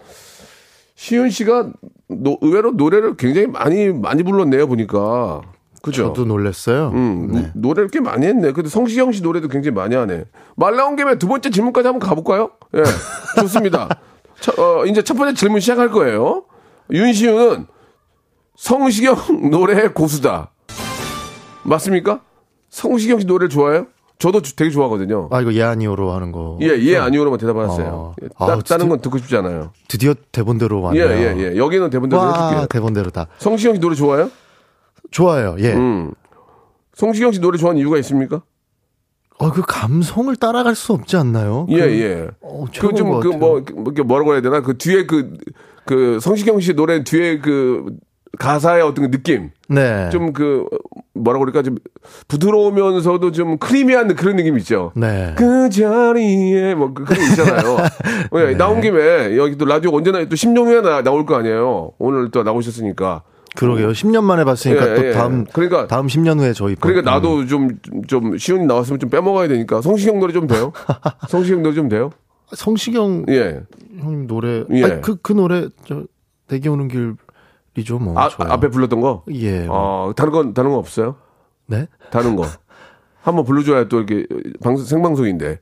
시윤 씨가 노- 의외로 노래를 굉장히 많이 많이 불렀네요 보니까 그죠? 저도 놀랐어요. 음, 네. 노래를 꽤 많이 했네. 근데 성시경 씨 노래도 굉장히 많이 하네. 말 나온 김에 두 번째 질문까지 한번 가볼까요? 예, 좋습니다. 첫, 어, 이제 첫 번째 질문 시작할 거예요. 윤시윤은 성시경 노래의 고수다. 맞습니까? 성시경 씨 노래를 좋아해요? 저도 주- 되게 좋아하거든요. 아 이거 예 아니오로 하는 거. 예, 예, 아니오로만 대답하세요. 어. 예, 아? 다른 건 듣고 싶지 않아요. 드디어 대본대로 예, 왔네요. 예, 예. 여기는 대본대로 와 해줄게요. 대본대로다. 성시경 씨 노래 좋아요? 좋아요. 예. 음. 성시경 씨 노래 좋아하는 이유가 있습니까? 어, 그 감성을 따라갈 수 없지 않나요? 예, 그, 예. 어, 그 최고인 좀것그 같아요. 뭐 뭐라고 해야 되나? 그 뒤에 그그 성시경 씨 노래 뒤에 그 가사의 어떤 그 느낌. 네. 좀 그 뭐라고 그럴까 좀 부드러우면서도 좀 크리미한 그런 느낌 있죠. 네. 그 자리에 뭐 그- 그런 거 있잖아요. 예, 네. 나온 김에 여기 또 라디오 언제나 또 10년 후에 나, 나올 거 아니에요. 오늘 또 나오셨으니까. 그러게요. 10년 만에 봤으니까 예, 또 예. 다음 그러니까- 다음 10년 후에 저희 그러니까 음. 나도 좀좀 시훈이 나왔으면 좀 빼먹어야 되니까 성시경 노래 좀 돼요? 성시경 노래 좀 돼요? 성시경 예. 형님 노래 예. 아니, 그, 그 노래 저 대기 오는 길이죠 뭐 아. 앞에 불렀던 거? 예. 뭐. 어, 다른 건 다른 건 없어요? 네? 다른 거. 한번 불러줘야 또 이렇게 방송 생방송인데.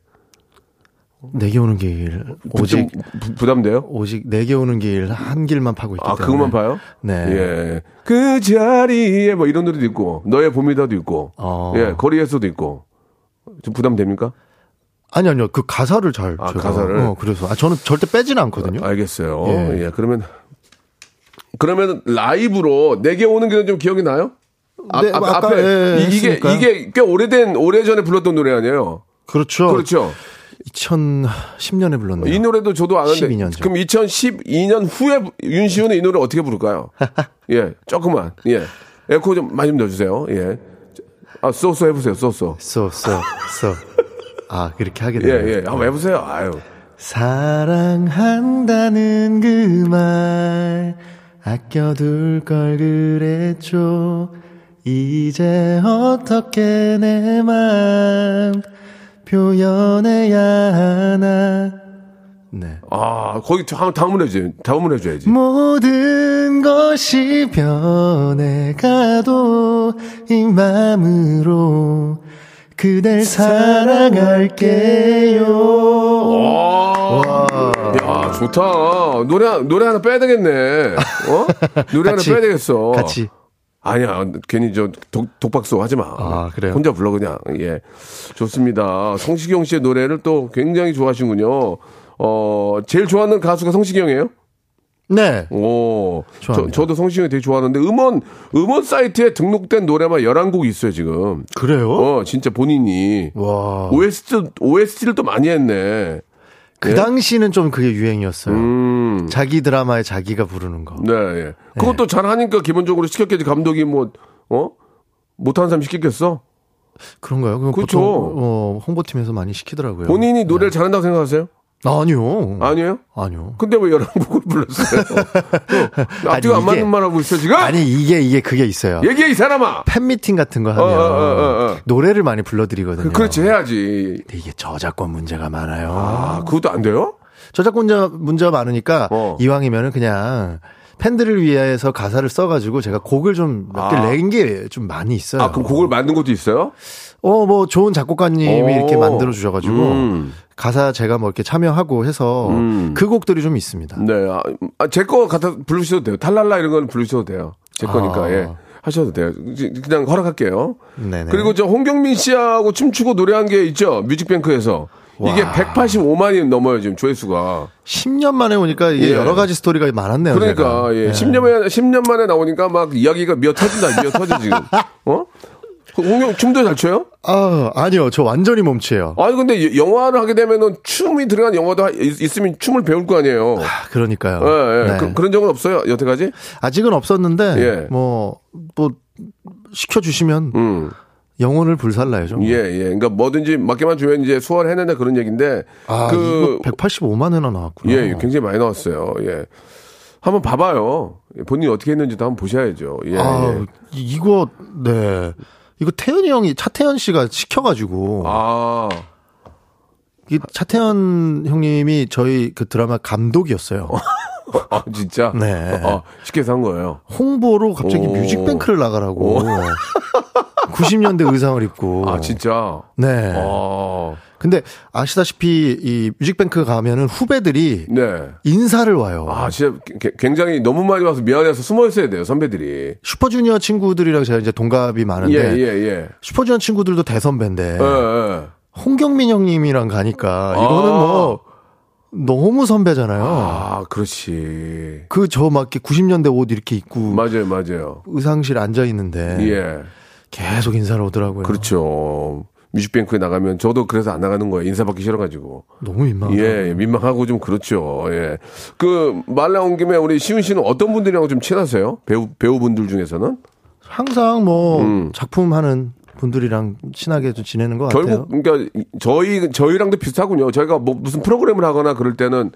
내게 오는 길 오직 좀 부- 부담돼요? 오직 내게 오는 길 한 길만 파고 있기 아, 때문에 그것만 봐요? 네. 예. 그 자리에 뭐 이런 노래도 있고, 너의 봄이다도 있고, 어. 예, 거리에서도 있고. 좀 부담됩니까? 아니 아니요 그 가사를 잘 아, 제가, 가사를? 어, 그래서 아, 저는 절대 빼지는 않거든요. 알겠어요. 예. 예. 그러면, 그러면 라이브로 내게 오는 길은 좀 기억이 나요? 아, 네, 앞- 아까, 앞에 예, 이- 이게 했으니까요. 이게 꽤 오래된 오래전에 불렀던 노래 아니에요? 그렇죠. 그렇죠. 2010년에 불렀네요. 이 노래도 저도 아는데 12년 전. 그럼 2012년 후에 윤시윤은 이 노래 어떻게 부를까요? 예, 조금만 예 에코 좀 많이 좀 넣어주세요. 예, 아 쏘쏘 해보세요. 쏘쏘. 써, 써, 써. 아, 그렇게 하게 예, 되네요. 예, 한번 해보세요. 아유, 사랑한다는 그 말 아껴둘 걸 그랬죠. 이제 어떻게 내 맘 표현해야 하나. 네. 아 거기 다- 다음을 해줘야지. 다음을 해줘야지. 모든 것이 변해가도 이 마음으로 그댈 사랑할게요. 와, 야 좋다. 노래 한- 노래 하나 빼야 되겠네. 어? 노래 하나 같이, 빼야 되겠어. 같이. 아니야, 괜히 저 독, 독박수 하지 마. 아, 그래요? 혼자 불러 그냥. 예, 좋습니다. 성시경 씨의 노래를 또 굉장히 좋아하시군요. 어, 제일 좋아하는 가수가 성시경이에요? 네. 오, 저, 좋아합니다. 저 도 성시경 되게 좋아하는데 음원 음원 사이트에 등록된 노래만 11곡이 있어요 지금. 그래요? 어, 진짜 본인이 와. OST OST를 또 많이 했네. 그 당시는 좀 그게 유행이었어요. 음, 자기 드라마에 자기가 부르는 거. 네, 예. 그것도 잘 하니까 기본적으로 시켰겠지 감독이 뭐 어? 못하는 사람 시켰겠어? 그런가요? 그렇죠. 보통 어, 홍보팀에서 많이 시키더라고요. 본인이 노래를 잘한다고 생각하세요? 아니요. 아니에요? 아니요. 근데 왜 11곡을 불렀어요? 또 앞뒤가 안 맞는 말 하고 있어 지금? 아니 이게 이게 그게 있어요. 얘기해 이 사람아. 팬미팅 같은 거 어, 하면 어, 어, 어. 노래를 많이 불러드리거든요. 그, 그렇지 해야지. 근데 이게 저작권 문제가 많아요. 아, 그것도 안 돼요? 저작권자 문제가 많으니까 어. 이왕이면은 그냥 팬들을 위해서 가사를 써가지고 제가 곡을 좀 몇개 아. 낸게좀 많이 있어요. 아, 그럼 곡을 만든 것도 있어요? 어, 뭐 좋은 작곡가님이 오. 이렇게 만들어 주셔가지고 음. 가사 제가 뭐 이렇게 참여하고 해서 음. 그 곡들이 좀 있습니다. 네. 아, 제 거 갖다 부르셔도 돼요. 탈랄라 이런 건 부르셔도 돼요. 제 거니까, 아. 예. 하셔도 돼요. 그냥 허락할게요. 네네. 그리고 저 홍경민 씨하고 춤추고 노래한 게 있죠. 뮤직뱅크에서. 이게 185만이 넘어요, 지금 조회수가. 10년 만에 오니까 이게 예. 여러 가지 스토리가 많았네요. 그러니까, 제가. 예. 10년 만에, 10년 만에 나오니까 막 이야기가 미어 터진다, 미어 터져, 지금. 어? 홍경, 춤도 잘 춰요? 아, 아니요. 저 완전히 몸치예요. 아니, 근데 영화를 하게 되면은 춤이 들어간 영화도 하- 있- 있으면 춤을 배울 거 아니에요. 아, 그러니까요. 예, 예. 네. 그, 런 적은 없어요, 여태까지? 아직은 없었는데 예. 뭐 뭐 시켜주시면 음. 영혼을 불살라야죠. 뭐. 예, 예. 그러니까 뭐든지 맡기만 주면 이제 소화해낸다 그런 얘기인데. 아, 그, 이거 185만 회나 나왔구나. 예, 예, 굉장히 많이 나왔어요. 예. 한번 봐봐요. 본인이 어떻게 했는지도 한번 보셔야죠. 예. 아, 예. 이- 이거 네. 이거 태연이 형이 차태현 씨가 시켜가지고 아, 이 차태현 형님이 저희 그 드라마 감독이었어요. 아, 진짜? 네. 아, 시켜서 한 거예요. 홍보로 갑자기 오. 뮤직뱅크를 나가라고. 90년대 의상을 입고. 아, 진짜? 네. 아, 근데 아시다시피 이 뮤직뱅크 가면은 후배들이 네. 인사를 와요. 아, 진짜 게- 굉장히 너무 많이 와서 미안해서 숨어 있어야 돼요, 선배들이. 슈퍼주니어 친구들이랑 제가 이제 동갑이 예, 많은데 예, 예. 슈퍼주니어 친구들도 대선배인데 예, 예. 홍경민 형님이랑 가니까 이거는 아. 뭐 너무 선배잖아요. 아, 그렇지. 그 저막 90년대 옷 이렇게 입고 맞아요, 맞아요. 의상실 앉아 있는데 예. 계속 인사를 오더라고요. 그렇죠. 뮤직뱅크에 나가면 저도 그래서 안 나가는 거예요. 인사받기 싫어가지고. 너무 민망. 예, 예, 민망하고 좀 그렇죠. 예. 그, 말 나온 김에 우리 시훈 씨는 어떤 분들이랑 좀 친하세요? 배우, 배우분들 중에서는? 항상 뭐 음. 작품 하는 분들이랑 친하게 좀 지내는 것 같아요. 결국, 그러니까 저희, 저희랑도 비슷하군요. 저희가 뭐 무슨 프로그램을 하거나 그럴 때는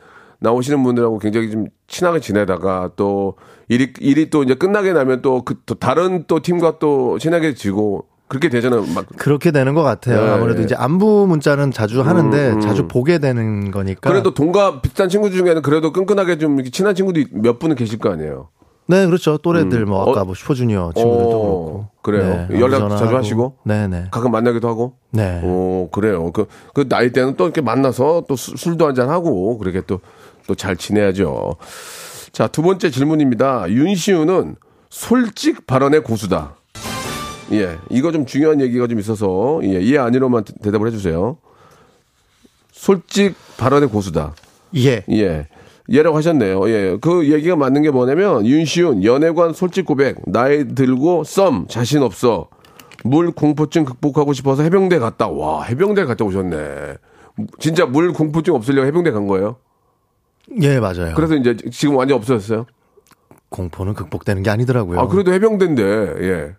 나오시는 분들하고 굉장히 좀 친하게 지내다가 또 일이, 일이 또 이제 끝나게 나면 또 그, 또 다른 또 팀과 또 친하게 지고 그렇게 되잖아요. 막. 그렇게 되는 것 같아요. 예, 아무래도 예. 이제 안부 문자는 자주 하는데 음, 음. 자주 보게 되는 거니까. 그래도 동갑 비슷한 친구들 중에는 그래도 끈끈하게 좀 이렇게 친한 친구도 몇 분은 계실 거 아니에요. 네, 그렇죠. 또래들 뭐 아까 어? 뭐 슈퍼주니어 친구들도 어, 그렇고. 그래요? 네, 연락. 자주 하시고? 네, 네. 가끔 만나기도 하고. 네. 오, 그래요. 그, 그 나이 때는 또 이렇게 만나서 또 수- 술도 한잔 하고 그렇게 또, 또 잘 지내야죠. 자, 두 번째 질문입니다. 윤시우는 솔직 발언의 고수다. 예, 이거 좀 중요한 얘기가 좀 있어서, 예, 예, 아니로만 대- 대답을 해주세요. 솔직 발언의 고수다. 예. 예. 예라고 하셨네요. 예. 그 얘기가 맞는 게 뭐냐면, 윤시훈, 연애관 솔직 고백, 나이 들고 썸, 자신 없어. 물 공포증 극복하고 싶어서 해병대 갔다. 와, 해병대 갔다 오셨네. 진짜 물 공포증 없으려고 해병대 간 거예요? 예, 맞아요. 그래서 이제 지금 완전 없어졌어요? 공포는 극복되는 게 아니더라고요. 아, 그래도 해병대인데, 예.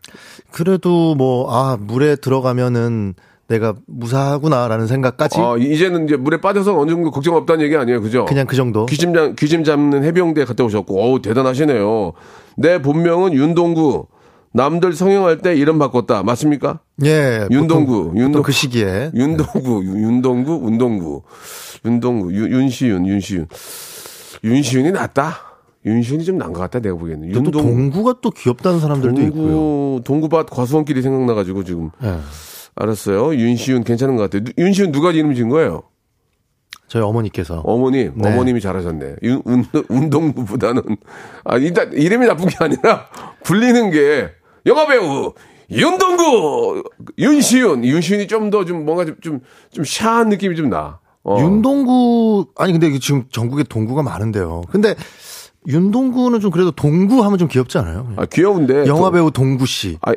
그래도 뭐, 아, 물에 들어가면은 내가 무사하구나라는 생각까지 아, 이제는 이제 물에 빠져서 어느 정도 걱정 없다는 얘기 아니에요, 그죠? 그냥 그 정도. 잡, 귀심 잡는 해병대 갔다 오셨고, 어우, 대단하시네요. 내 본명은 윤동구. 남들 성형할 때 이름 바꿨다. 맞습니까? 예. 윤동구, 윤동- 그 시기에. 윤동구, 윤- 윤동구, 운동구. 윤동구, 윤, 윤시윤, 윤시윤. 윤시윤이 낫다. 윤시윤이 좀 난 것 같다, 내가 보기에는. 또 동구가 또 귀엽다는 사람들도 있고요. 동구, 동구밭 과수원길이 생각나가지고 지금. 예. 알았어요. 윤시윤 괜찮은 것 같아요. 누- 윤시윤 누가 이름 지은 거예요? 저희 어머니께서. 어머니, 네. 어머님이 잘하셨네. 윤, 운, 운동부보다는. 아, 일단, 이름이 나쁜 게 아니라, 불리는 게, 영화배우, 윤동구, 윤시윤. 윤시윤이 좀더좀 뭔가 좀, 좀, 좀 샤한 느낌이 좀 나. 어. 윤동구 아니 근데 지금 전국에 동구가 많은데요. 근데 윤동구는 좀 그래도 동구 하면 좀 귀엽지 않아요? 아, 귀여운데. 영화 또- 배우 동구 씨. 아,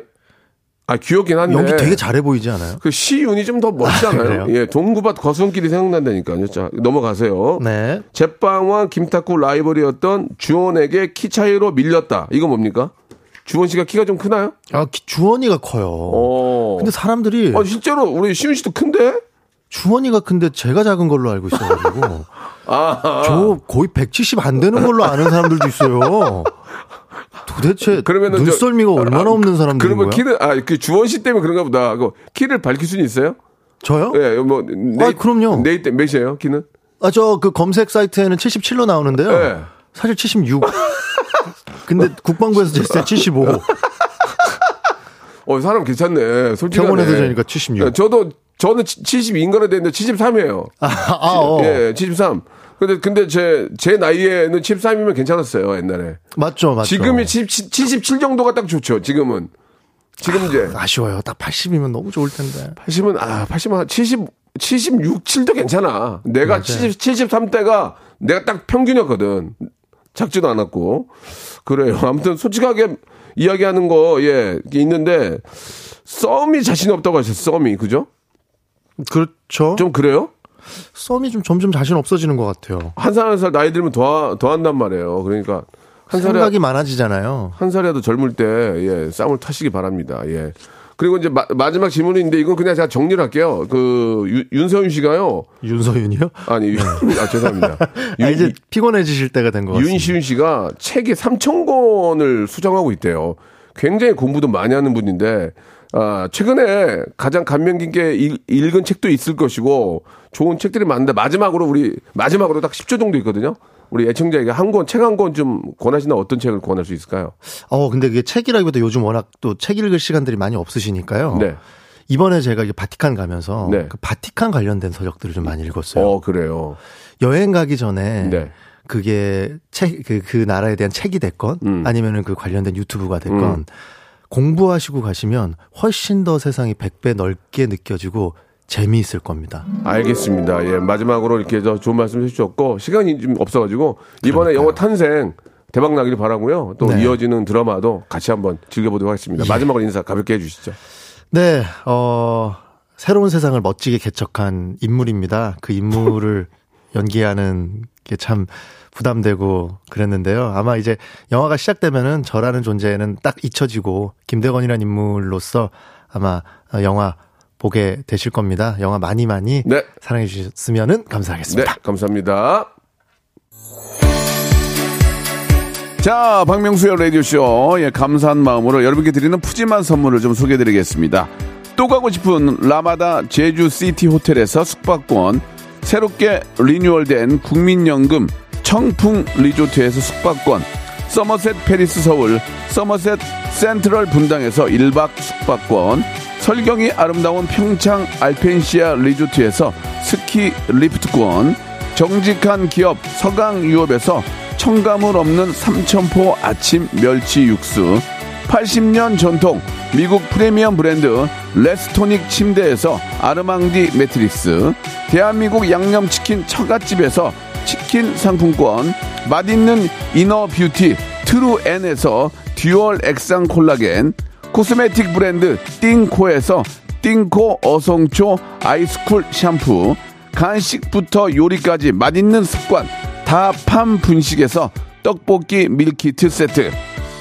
아, 귀엽긴 한데. 연기 되게 잘해 보이지 않아요? 그 시윤이 좀 더 멋있잖아요. 그래요? 예, 동구밭 과수원길이 생각난다니까요. 자, 넘어가세요. 네. 제빵왕 김탁구 라이벌이었던 주원에게 키 차이로 밀렸다. 이거 뭡니까? 주원 씨가 키가 좀 크나요? 아, 기- 주원이가 커요. 어. 근데 사람들이 아, 실제로 우리 시윤 씨도 큰데? 주원이가 근데 제가 작은 걸로 알고 있어가지고 아, 저 거의 170 안 되는 걸로 아는 사람들도 있어요. 도대체 그러면은 저- 눈썰미가 얼마나 아, 없는 사람들인 그러면 거야? 키는 아, 그 주원 씨 때문에 그런가 보다. 그 키를 밝힐 수는 있어요? 저요? 예, 뭐 네이, 그럼요. 네이 때 몇이에요? 키는? 아, 저 그 검색 사이트에는 77로 나오는데요. 네. 사실 76. 근데 국방부에서 쟀을 때 75. 어, 사람 괜찮네. 솔직하네. 병원에서 재니까 76. 예, 저도 저는 72인가로 되는데 73이에요. 아, 아, 어. 예, 73. 근데 근데 제 제 나이에는 73이면 괜찮았어요 옛날에. 맞죠, 맞죠. 지금이 77, 77 정도가 딱 좋죠. 지금은 지금 이제 아쉬워요. 딱 80이면 너무 좋을 텐데. 80은 아 80은 한 70, 76, 7도 괜찮아. 내가 70, 73대가 내가 딱 평균이었거든. 작지도 않았고 그래요. 아무튼 솔직하게 이야기하는 거 예 있는데 썸이 자신이 없다고 하셨어. 썸이 그죠? 그렇죠. 좀 그래요? 썸이 좀 점점 자신 없어지는 것 같아요. 한 살 한 살 나이 들면 더, 더 한단 말이에요. 그러니까 한 생각이 많아지잖아요. 한 살이라도 젊을 때, 예, 쌈을 타시기 바랍니다. 예. 그리고 이제 마, 마지막 질문인데 이건 그냥 제가 정리를 할게요. 그, 유- 윤서윤 씨가요. 윤서윤이요? 아니, 윤- 아, 죄송합니다. 아, 윤- 이제 피곤해지실 때가 된 것 같습니다. 윤시윤 씨가 책이 3,000권을 수정하고 있대요. 굉장히 공부도 많이 하는 분인데, 아, 최근에 가장 감명 깊게 읽- 읽은 책도 있을 것이고, 좋은 책들이 많은데, 마지막으로 우리, 마지막으로 딱 10초 정도 있거든요. 우리 애청자에게 한 권, 책 한 권 좀 권하시나 어떤 책을 권할 수 있을까요? 어, 근데 그게 책이라기보다 요즘 워낙 또 책 읽을 시간들이 많이 없으시니까요. 네. 이번에 제가 이게 바티칸 가면서 네. 그 바티칸 관련된 서적들을 좀 많이 읽었어요. 어, 그래요. 여행 가기 전에 네. 그게 책, 그, 그 나라에 대한 책이 됐건 음. 아니면은 그 관련된 유튜브가 됐건 공부하시고 가시면 훨씬 더 세상이 100배 넓게 느껴지고 재미있을 겁니다. 알겠습니다. 예, 마지막으로 이렇게 저 좋은 말씀 해주셨고, 시간이 좀 없어가지고, 이번에 영화 탄생 대박 나기를 바라고요 또 네. 이어지는 드라마도 같이 한번 즐겨보도록 하겠습니다. 마지막으로 인사 가볍게 해주시죠. 네, 어, 새로운 세상을 멋지게 개척한 인물입니다. 그 인물을 연기하는 게 참 부담되고 그랬는데요. 아마 이제 영화가 시작되면은 저라는 존재는 딱 잊혀지고 김대건이라는 인물로서 아마 영화 보게 되실 겁니다. 영화 많이 많이 네. 사랑해 주셨으면은 네, 감사하겠습니다. 감사합니다. 자, 박명수의 라디오쇼. 예, 감사한 마음으로 여러분께 드리는 푸짐한 선물을 좀 소개해 드리겠습니다. 또 가고 싶은 라마다 제주시티 호텔에서 숙박권, 새롭게 리뉴얼된 국민연금 청풍 리조트에서 숙박권, 서머셋 팰리스 서울, 서머셋 센트럴 분당에서 1박 숙박권, 설경이 아름다운 평창 알펜시아 리조트에서 스키 리프트권, 정직한 기업 서강유업에서 첨가물 없는 삼천포 아침 멸치 육수, 80년 전통 미국 프리미엄 브랜드 레스토닉 침대에서 아르망디 매트릭스, 대한민국 양념치킨 처갓집에서 치킨 상품권, 맛있는 이너 뷰티 트루엔에서 듀얼 액상 콜라겐, 코스메틱 브랜드 띵코에서 띵코 어성초 아이스쿨 샴푸, 간식부터 요리까지 맛있는 습관 다팜 분식에서 떡볶이 밀키트 세트,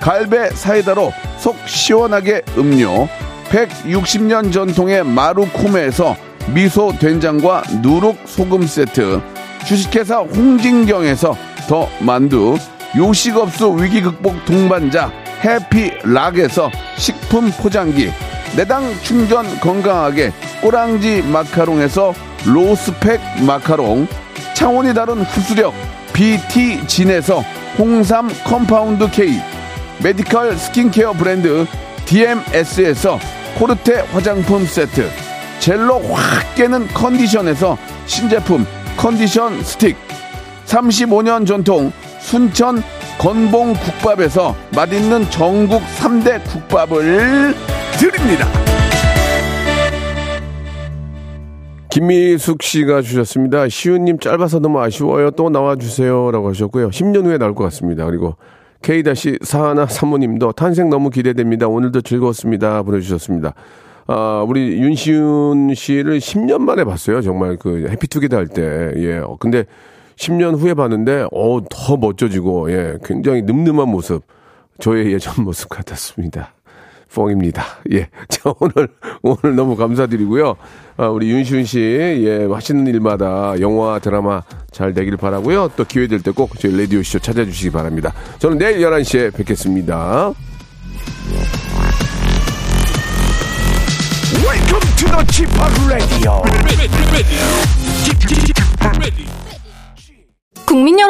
갈배 사이다로 속 시원하게 음료, 160년 전통의 마루코메에서 미소 된장과 누룩 소금 세트, 주식회사 홍진경에서 더 만두, 요식업소 위기 극복 동반자 해피락에서 식품 포장기, 내당 충전 건강하게 꼬랑지 마카롱에서 로스펙 마카롱, 차원이 다른 흡수력 BT진에서 홍삼 compound K, 메디컬 스킨케어 브랜드 DMS에서 코르테 화장품 세트, 젤로 확 깨는 컨디션에서 신제품 컨디션 스틱, 35년 전통 순천 건봉 국밥에서 맛있는 전국 3대 국밥을 드립니다. 김미숙 씨가 주셨습니다. 시우님 짧아서 너무 아쉬워요. 또 나와주세요. 라고 하셨고요. 10년 후에 나올 것 같습니다. 그리고 K-사하나 사모님도 탄생 너무 기대됩니다. 오늘도 즐거웠습니다. 보내주셨습니다. 아, 우리 윤시윤 씨를 10년 만에 봤어요. 정말 그 해피투게더 할 때. 예. 어, 근데 10년 후에 봤는데, 어, 더 멋져지고, 예. 굉장히 늠름한 모습. 저의 예전 모습 같았습니다. 뽕입니다. 예. 자, 오늘, 오늘 너무 감사드리고요. 아, 우리 윤시훈 씨, 예, 하시는 일마다 영화, 드라마 잘 되길 바라고요. 또 기회 될 때 꼭 저희 라디오쇼 찾아주시기 바랍니다. 저는 내일 11시에 뵙겠습니다. Welcome to the Chip Radio. 국민 여러분